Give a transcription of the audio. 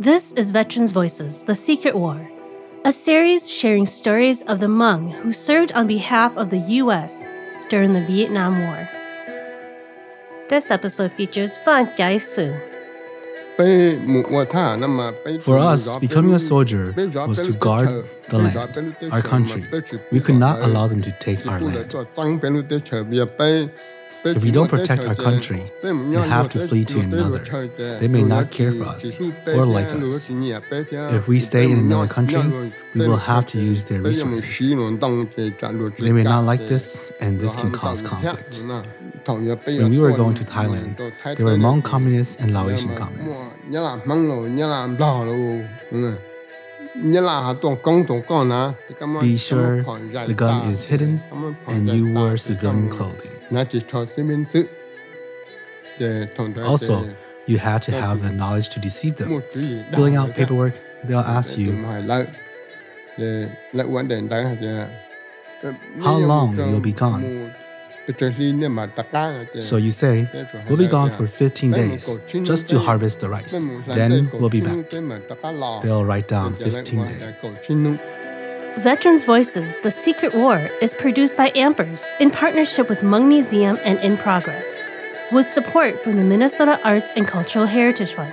This is Veterans Voices The Secret War, a series sharing stories of the Hmong who served on behalf of the U.S. during the Vietnam War. This episode features Vang Cha Vue. For us, becoming a soldier was to guard the land, our country. We could not allow them to take our land. If we don't protect our country, we have to flee to another. They may not care for us or like us. If we stay in another country, we will have to use their resources. They may not like this, and this can cause conflict. When we were going to Thailand, there were Hmong communists and Laotian communists. Be sure the gun is hidden and you wear civilian clothing. Also, you had to have the knowledge to deceive them. Filling out paperwork, they'll ask you, How long you'll be gone? So you say, We'll be gone for 15 days just to harvest the rice. Then we'll be back. They'll write down 15 days. Veterans Voices The Secret War is produced by Ampers in partnership with Hmong Museum and In Progress, with support from the Minnesota Arts and Cultural Heritage Fund.